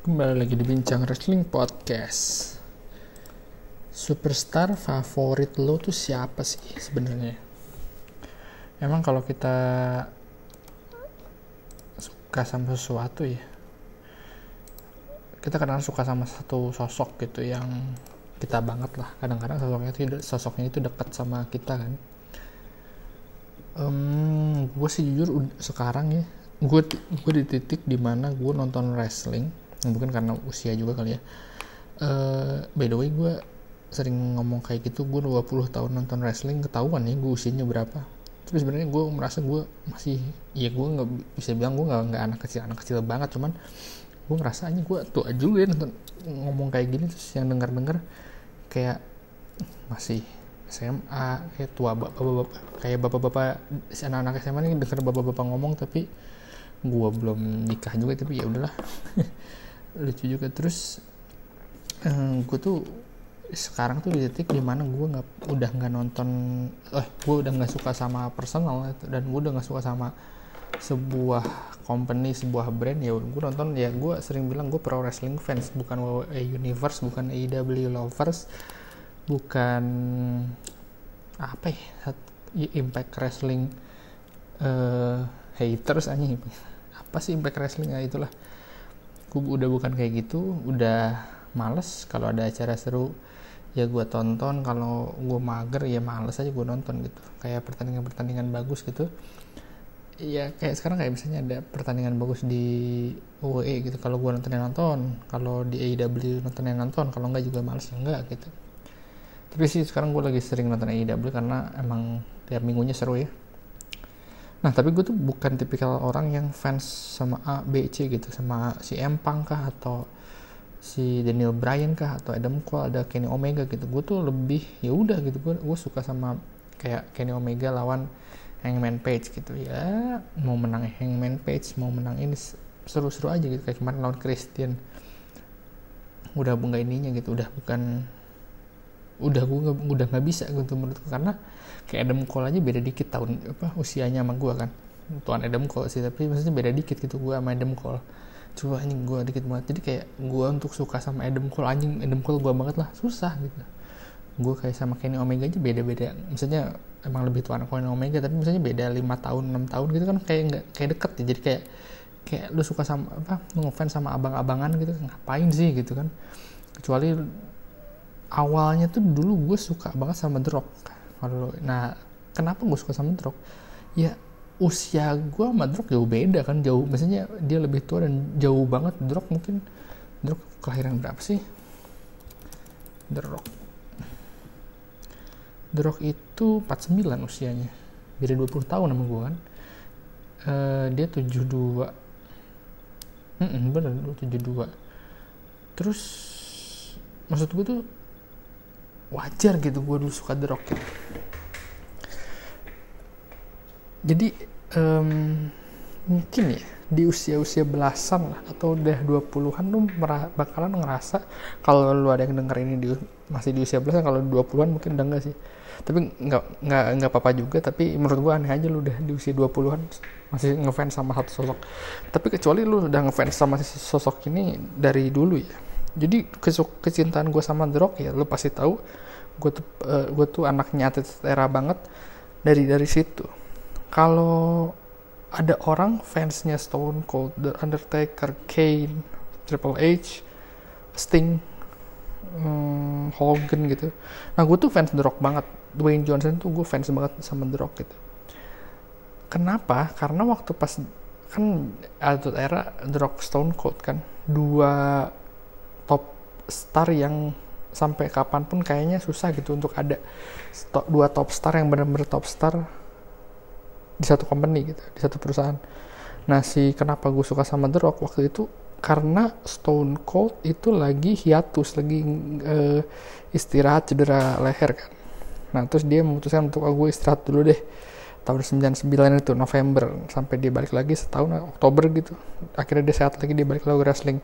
Kembali lagi di Bincang Wrestling Podcast. Superstar favorit lo tuh siapa sih sebenarnya? Emang kalau kita suka sama sesuatu ya, kita kadang suka sama satu sosok gitu yang kita banget lah. Kadang-kadang sosoknya itu sosoknya itu dekat sama kita kan. Um, gue sih jujur sekarang ya, gue gue di titik di mana gue nonton wrestling mungkin karena usia juga kali ya. Uh, by the way gue sering ngomong kayak gitu gue 20 tahun nonton wrestling ketahuan ya gue usianya berapa. Tapi sebenarnya gue merasa gue masih ya gue nggak bisa bilang gue nggak nggak anak kecil anak kecil banget cuman gue ngerasa aja gue tua juga ya nonton ngomong kayak gini terus yang denger dengar kayak masih SMA kayak tua bapak-bapak kayak bapak-bapak anak-anak SMA ini denger bapak-bapak ngomong tapi gue belum nikah juga tapi ya udahlah lucu juga. Terus eh, gue tuh sekarang tuh di titik di mana gue nggak udah nggak nonton eh gue udah nggak suka sama personal dan gue udah nggak suka sama sebuah company sebuah brand ya gue nonton ya gue sering bilang gue pro wrestling fans. Bukan WWE Universe bukan AEW lovers bukan apa ya Impact Wrestling uh, haters aja apa sih Impact Wrestling? Ya itulah gue udah bukan kayak gitu udah males kalau ada acara seru. Ya gue tonton kalau gue mager ya males aja gue nonton gitu. Kayak pertandingan pertandingan bagus gitu. Ya kayak sekarang kayak misalnya ada pertandingan bagus di WWE gitu kalau gue nonton nonton kalau di AEW nonton nonton kalau enggak juga males enggak gitu. Tapi sih sekarang gue lagi sering nonton AEW karena emang tiap minggunya seru ya Nah tapi gue tuh bukan tipikal orang yang fans sama A, B, C gitu. Sama si Empang kah atau si Daniel Bryan kah atau Adam Cole ada Kenny Omega gitu. Gue tuh lebih ya udah gitu. Gue gue suka sama kayak Kenny Omega lawan Hangman Page gitu. Ya mau menang Hangman Page mau menang ini seru-seru aja gitu. Kayak kemarin lawan Christian. Udah nggak ininya gitu. Udah bukan udah gue udah nggak bisa gitu menurutku karena kayak Adam Cole aja beda dikit tahun apa usianya sama gue kan. Tuan Adam Cole sih tapi maksudnya beda dikit gitu gue sama Adam Cole. Coba anjing gue dikit banget. Jadi kayak gue untuk suka sama Adam Cole anjing Adam Cole gue banget lah. Susah gitu. Gue kayak sama Kenny Omega aja beda-beda. Misalnya emang lebih tua Kenny Omega tapi misalnya beda lima tahun enam tahun gitu kan kayak nggak kayak deket ya. Jadi kayak kayak lu suka sama apa ngefans sama abang-abangan gitu ngapain sih gitu kan. Kecuali awalnya tuh dulu gue suka banget sama Rock kalau nah kenapa gue suka sama Rock ya usia gue sama Rock jauh beda kan jauh maksudnya dia lebih tua dan jauh banget Rock mungkin. Rock kelahiran berapa sih? The Rock The itu 49 usianya. Beda 20 tahun sama gue kan. Uh, dia 72 mm -mm, bener 72 terus maksud gue tuh wajar gitu gue dulu suka The Rock gitu. jadi um, mungkin ya di usia-usia belasan lah atau udah 20-an lu bakalan ngerasa kalau lu ada yang denger ini di, masih di usia belasan kalau 20-an mungkin udah enggak sih. Tapi nggak nggak nggak apa-apa juga tapi menurut gua aneh aja lu udah di usia 20-an masih ngefans sama satu sosok. Tapi kecuali lu udah ngefans sama sosok ini dari dulu ya jadi kecintaan gue sama The Rock ya lo pasti tahu gue tuh uh, gue tuh anaknya atlet era banget dari dari situ kalau ada orang fansnya Stone Cold, The Undertaker, Kane, Triple H, Sting, um, Hogan gitu. Nah gue tuh fans The Rock banget. Dwayne Johnson tuh gue fans banget sama The Rock gitu. Kenapa? Karena waktu pas kan atlet era The Rock Stone Cold kan dua star yang sampai kapan pun kayaknya susah gitu untuk ada dua top star yang benar-benar top star di satu company gitu di satu perusahaan. Nah si kenapa gue suka sama The Rock waktu itu karena Stone Cold itu lagi hiatus lagi uh, istirahat cedera leher kan. Nah terus dia memutuskan untuk oh, gue istirahat dulu deh tahun 99 itu November sampai dia balik lagi setahun Oktober gitu. Akhirnya dia sehat lagi dia balik lagi wrestling.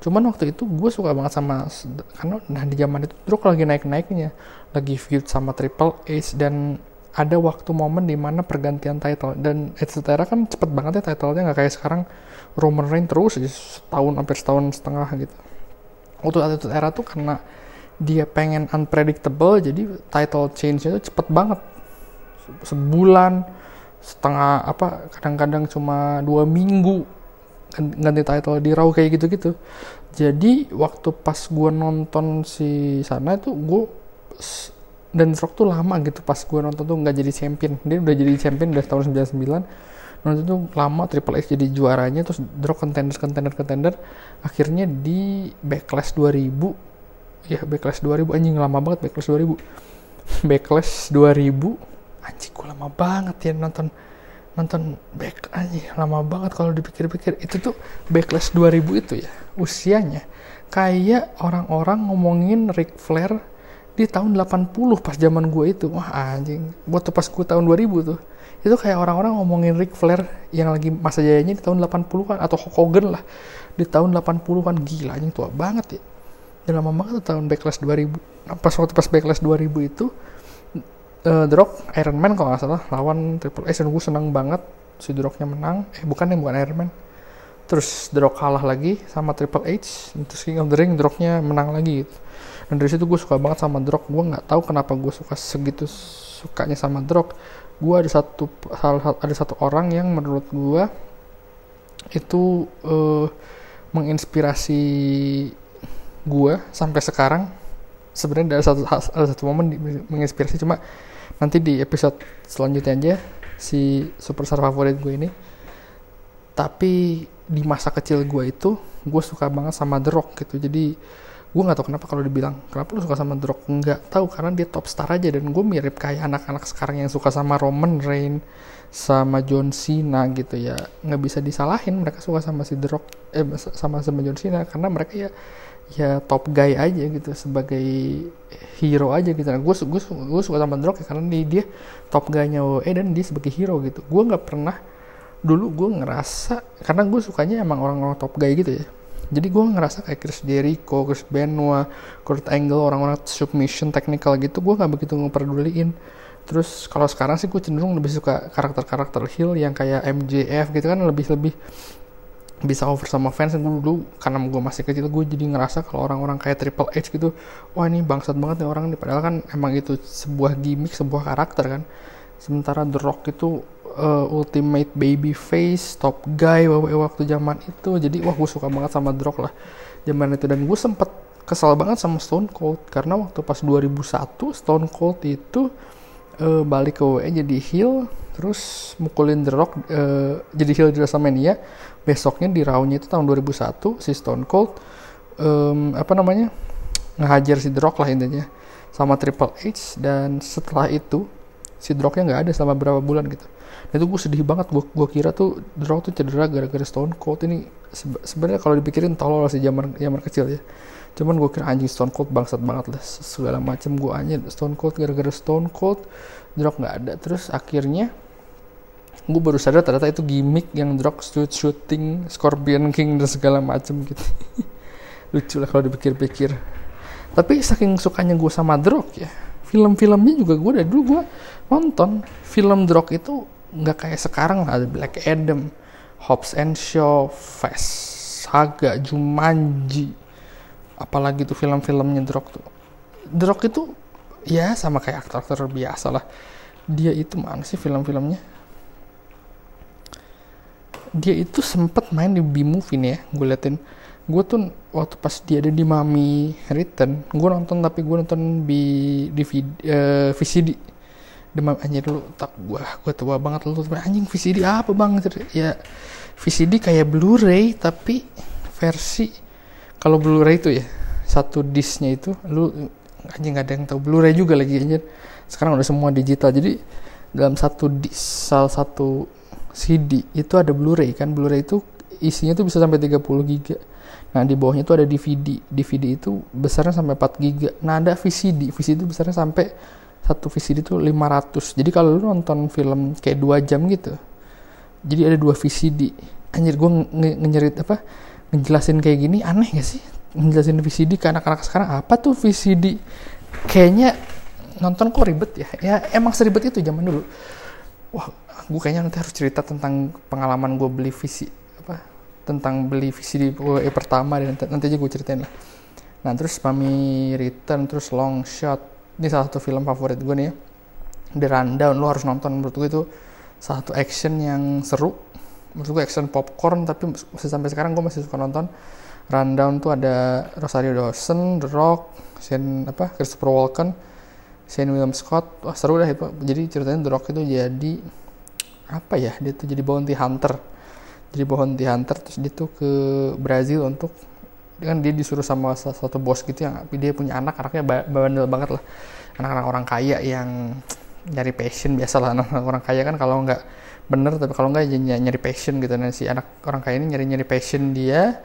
Cuman waktu itu gue suka banget sama karena nah di zaman itu Druk lagi naik-naiknya. Lagi feud sama Triple H dan ada waktu momen di mana pergantian title. Dan etc kan cepet banget ya titlenya nggak kayak sekarang. Roman Reigns terus setahun hampir setahun setengah gitu. Waktu Attitude Era tuh karena dia pengen unpredictable jadi title change itu cepet banget sebulan setengah apa kadang-kadang cuma dua minggu ganti title di Raw kayak gitu-gitu. Jadi waktu pas gue nonton si sana itu gue dan Rock tuh lama gitu pas gue nonton tuh nggak jadi champion. Dia udah jadi champion dari tahun 99 nonton tuh lama Triple H jadi juaranya terus drop contender contender contender. Akhirnya di Backlash 2000 ya Backlash 2000 anjing lama banget Backlash 2000 Backlash 2000 anjing gue lama banget ya nonton nonton back anjing lama banget kalau dipikir-pikir. Itu tuh Backlash 2000 itu ya usianya. Kayak orang-orang ngomongin Ric Flair di tahun 80 pas zaman gue itu. Wah anjing buat pas gue tahun 2000 tuh itu kayak orang-orang ngomongin Ric Flair yang lagi masa jayanya di tahun 80-an atau Hulk Hogan lah di tahun 80-an gila anjing tua banget ya. Dan lama banget tuh tahun Backlash 2000 pas waktu pas Backlash 2000 itu uh, The Iron Man kalau nggak salah lawan Triple H dan gue seneng banget si The menang. Eh bukan yang bukan Iron Man. Terus The kalah lagi sama Triple H terus King of the Ring The menang lagi gitu. Dan dari situ gue suka banget sama The gue nggak tahu kenapa gue suka segitu sukanya sama The gue ada satu ada satu orang yang menurut gue itu uh, menginspirasi gue sampai sekarang. Sebenarnya ada satu ada satu momen menginspirasi cuma nanti di episode selanjutnya aja si superstar favorit gue ini. Tapi di masa kecil gue itu gue suka banget sama The Rock gitu. Jadi gue nggak tahu kenapa kalau dibilang kenapa lu suka sama The Rock? Nggak tahu karena dia top star aja dan gue mirip kayak anak-anak sekarang yang suka sama Roman Reigns sama John Cena gitu ya. Nggak bisa disalahin mereka suka sama si The Rock eh sama sama John Cena karena mereka ya ya top guy aja gitu sebagai hero aja gitu. Nah, gue gue gue suka sama The Rock ya karena dia, dia top guy-nya WWE dan dia sebagai hero gitu. Gue nggak pernah dulu gue ngerasa karena gue sukanya emang orang-orang top guy gitu ya. Jadi gue ngerasa kayak Chris Jericho, Chris Benoit, Kurt Angle, orang-orang submission technical gitu gue nggak begitu ngeperduliin. Terus kalau sekarang sih gue cenderung lebih suka karakter-karakter heel yang kayak MJF gitu kan lebih lebih bisa over sama fans gue dulu karena gue masih kecil gue jadi ngerasa kalau orang-orang kayak Triple H gitu wah ini bangsat banget nih orang ini padahal kan emang itu sebuah gimmick sebuah karakter kan. Sementara The Rock itu uh, ultimate baby face top guy waktu zaman itu. Jadi wah gue suka banget sama The Rock lah. Zaman itu. Dan gue sempet kesal banget sama Stone Cold. Karena waktu pas 2001 Stone Cold itu uh, balik ke WWE jadi heel terus mukulin The Rock uh, jadi heel di WrestleMania. Besoknya di Raw-nya itu tahun 2001 si Stone Cold um, apa namanya ngehajar si The Rock lah intinya sama Triple H. Dan setelah itu si The Rocknya nggak ada selama berapa bulan gitu. Dan itu gue sedih banget gue gue kira tuh The Rock tuh cedera gara-gara Stone Cold. Ini sebenarnya kalau dipikirin tolol sih zaman zaman kecil ya cuman gue kira anjing Stone Cold bangsat banget lah segala macam gue aja Stone Cold gara-gara Stone Cold Rock nggak ada. Terus akhirnya gue baru sadar ternyata itu gimmick yang Rock shoot shooting Scorpion King dan segala macam gitu. Lucu lah kalau dipikir-pikir. Tapi saking sukanya gue sama Rock ya film-filmnya juga gue dari dulu gue nonton film Rock itu nggak kayak sekarang ada Black Adam, Hobbs and Shaw, Fast Saga, Jumanji, apalagi tuh film-filmnya The tuh. The itu ya sama kayak aktor-aktor biasa lah. Dia itu mana sih film-filmnya? Dia itu sempet main di B-movie nih ya, gue liatin. Gue tuh waktu pas dia ada di Mami Return, gue nonton tapi gue nonton di DVD, uh, VCD demam anjir dulu tak gua gua tua banget lu anjing VCD apa bang ya VCD kayak Blu-ray tapi versi kalau Blu-ray itu ya satu disknya itu lu anjing gak ada yang tahu. Blu-ray juga lagi anjir sekarang udah semua digital. Jadi dalam satu disk salah satu CD itu ada Blu-ray kan? Blu-ray itu isinya tuh bisa sampai 30 giga. Nah di bawahnya itu ada DVD DVD itu besarnya sampai 4 giga. Nah ada VCD VCD itu besarnya sampai satu VCD itu 500 jadi kalau lu nonton film kayak dua jam gitu jadi ada dua VCD anjir gue nge apa ngejelasin kayak gini aneh gak sih? Ngejelasin VCD ke anak-anak sekarang apa tuh VCD kayaknya nonton kok ribet ya? Ya emang seribet itu zaman dulu. Wah gue kayaknya nanti harus cerita tentang pengalaman gue beli VCD apa tentang beli VCD WWE pertama dan nanti aja gue ceritain lah. Nah terus Mami Return terus Long Shot ini salah satu film favorit gue nih ya. The Rundown lo harus nonton menurut gue itu. Salah satu action yang seru menurut gue action popcorn tapi masih sampai sekarang gue masih suka nonton Rundown tuh ada Rosario Dawson, The Rock, Shane apa Christopher Walken, Shane William Scott, wah seru dah itu. Jadi ceritanya The Rock itu jadi apa ya? Dia tuh jadi bounty hunter. Jadi bounty hunter terus dia tuh ke Brazil untuk kan dia disuruh sama satu bos gitu yang dia punya anak anaknya bandel banget lah anak-anak orang kaya yang nyari passion biasa lah anak, -anak orang kaya kan kalau nggak bener tapi kalau nggak nyari passion gitu. Nah si anak orang kaya ini nyari nyari passion dia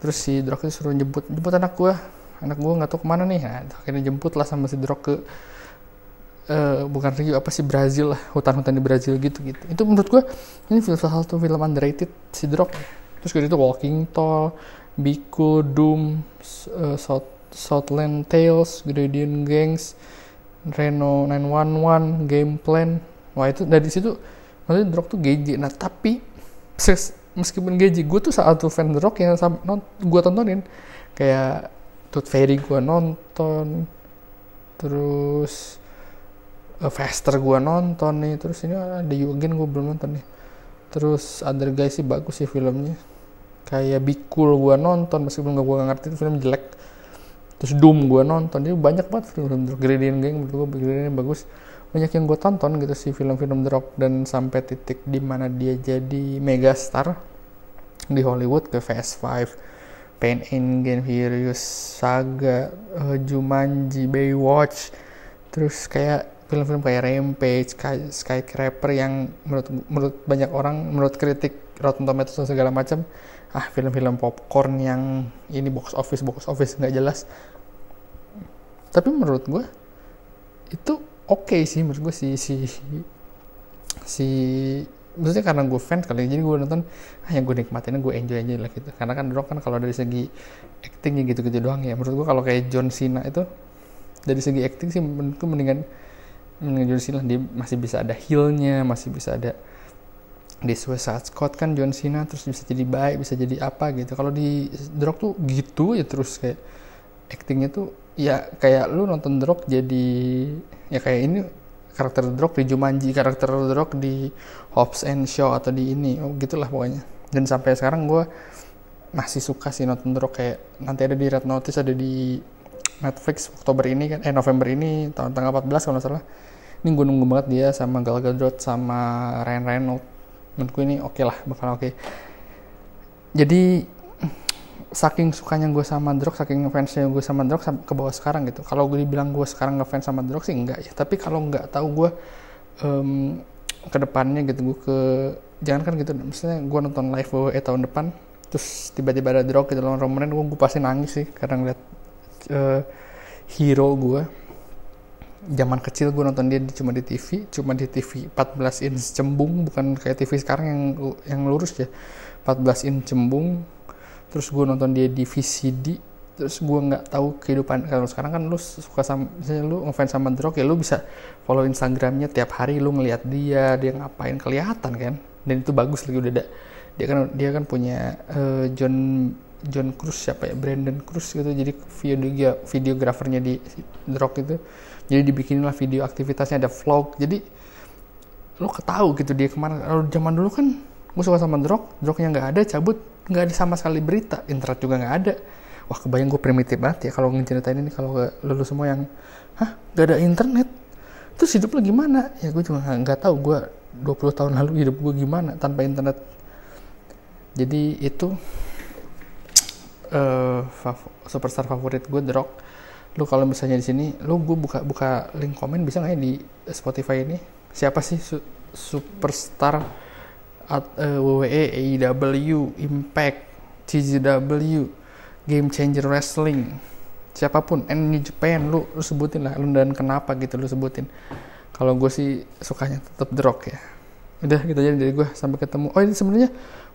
terus si Drog itu suruh jemput jemput anak gue anak gue nggak tahu ke mana nih. Nah, akhirnya jemput lah sama si Drog ke uh, bukan Rio apa sih Brazil lah hutan-hutan di Brazil gitu gitu. Itu menurut gue ini film salah satu film underrated si Drog terus gitu Walking Tall Biku Doom uh, South Southland Tales Gradient Gangs Reno 911 Game Plan. Wah itu dari situ maksudnya Drog tuh GG nah tapi meskipun gaji gue tuh saat tuh fan The Rock yang non, gue tontonin. Kayak Tooth Fairy gue nonton terus uh, Faster gue nonton nih terus ini ada Yugen gue belum nonton nih. Terus Other Guys sih bagus sih filmnya. Kayak Be Cool gue nonton meskipun gue gak ngerti itu film jelek. Terus Doom gue nonton jadi banyak banget film-film Gradient Gang menurut gue Gradient bagus banyak yang gue tonton gitu sih film-film The Rock dan sampai titik di mana dia jadi megastar di Hollywood ke Fast Five, Pain in Game Furious, Saga, uh, Jumanji, Baywatch, terus kayak film-film kayak Rampage, Sky, Skycraper yang menurut menurut banyak orang, menurut kritik Rotten Tomatoes dan segala macam, ah film-film popcorn yang ini box office box office nggak jelas. Tapi menurut gue itu oke okay sih menurut gue si si si maksudnya karena gue fans kali jadi gue nonton ah yang gue nikmatin gue enjoy aja lah gitu. Karena kan Rock kan kalau dari segi actingnya gitu-gitu doang ya. Menurut gue kalau kayak John Cena itu dari segi acting sih menurutku mendingan mendingan John Cena dia masih bisa ada healnya masih bisa ada di Suicide Squad kan John Cena terus bisa jadi baik bisa jadi apa gitu. Kalau di The tuh gitu ya terus kayak actingnya tuh ya kayak lu nonton The jadi ya kayak ini karakter The di Jumanji karakter The di Hobbs and Shaw atau di ini oh, gitulah pokoknya. Dan sampai sekarang gue masih suka sih nonton The kayak nanti ada di Red Notice ada di Netflix Oktober ini kan eh November ini tahun tanggal 14 kalau nggak salah. Ini gue nunggu banget dia sama Gal Gadot sama Ryan Reynolds. Menurutku ini oke okay lah bakal oke. Okay. jadi saking sukanya gue sama Drog, saking fansnya gue sama Drog ke bawah sekarang gitu. Kalau gue dibilang gue sekarang ngefans sama Drog sih enggak ya. Tapi kalau nggak tahu gue um, ke depannya gitu gue ke jangan kan gitu misalnya gue nonton live WWE tahun depan terus tiba-tiba ada Drog gitu lawan Roman gue, gue pasti nangis sih karena ngeliat uh, hero gue zaman kecil gue nonton dia cuma di TV cuma di TV 14 inch cembung bukan kayak TV sekarang yang yang lurus ya 14 inch cembung terus gue nonton dia di VCD terus gue nggak tahu kehidupan kalau sekarang kan lu suka sama misalnya lu ngefans sama The Rock ya lu bisa follow Instagramnya tiap hari lu ngeliat dia dia ngapain kelihatan kan? Dan itu bagus lagi udah ada dia kan dia kan punya uh, John John Cruz siapa ya? Brandon Cruz gitu. Jadi video videografernya di The Rock itu. Jadi dibikinin lah video aktivitasnya ada vlog. Jadi lu ketahu gitu dia ke mana. Kalau zaman dulu kan gue suka sama The Rock The Rocknya nggak ada cabut nggak ada sama sekali berita internet juga nggak ada. Wah kebayang gue primitif banget ya kalau ngeceritain ini kalau lulus semua yang hah gak ada internet? Terus hidup lo gimana? Ya gue juga nggak tahu gue 20 tahun lalu hidup gue gimana tanpa internet. Jadi itu uh, fav superstar favorit gue The Rock. Lu kalau misalnya di sini lu gue buka buka link komen bisa nggak ya di Spotify ini? Siapa sih su superstar at, uh, WWE, AEW, Impact, TGW, Game Changer Wrestling, siapa pun, and Japan, lu, lu sebutin lah, lu dan kenapa gitu lu sebutin. Kalau gue sih sukanya tetap The ya. Udah gitu aja dari gue sampai ketemu. Oh ini sebenarnya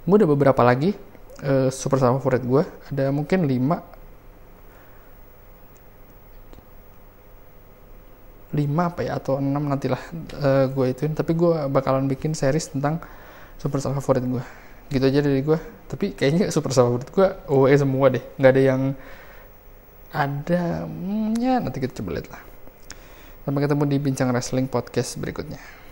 gue ada beberapa lagi uh, super favorit gue. Ada mungkin 5 lima apa ya atau enam nantilah uh, gue ituin tapi gue bakalan bikin series tentang superstar favorit gue gitu aja dari gue tapi kayaknya super favorit gue OE semua deh. Nggak ada yang ada hmm, ya nanti kita coba lihat lah. Sampai ketemu di bincang wrestling podcast berikutnya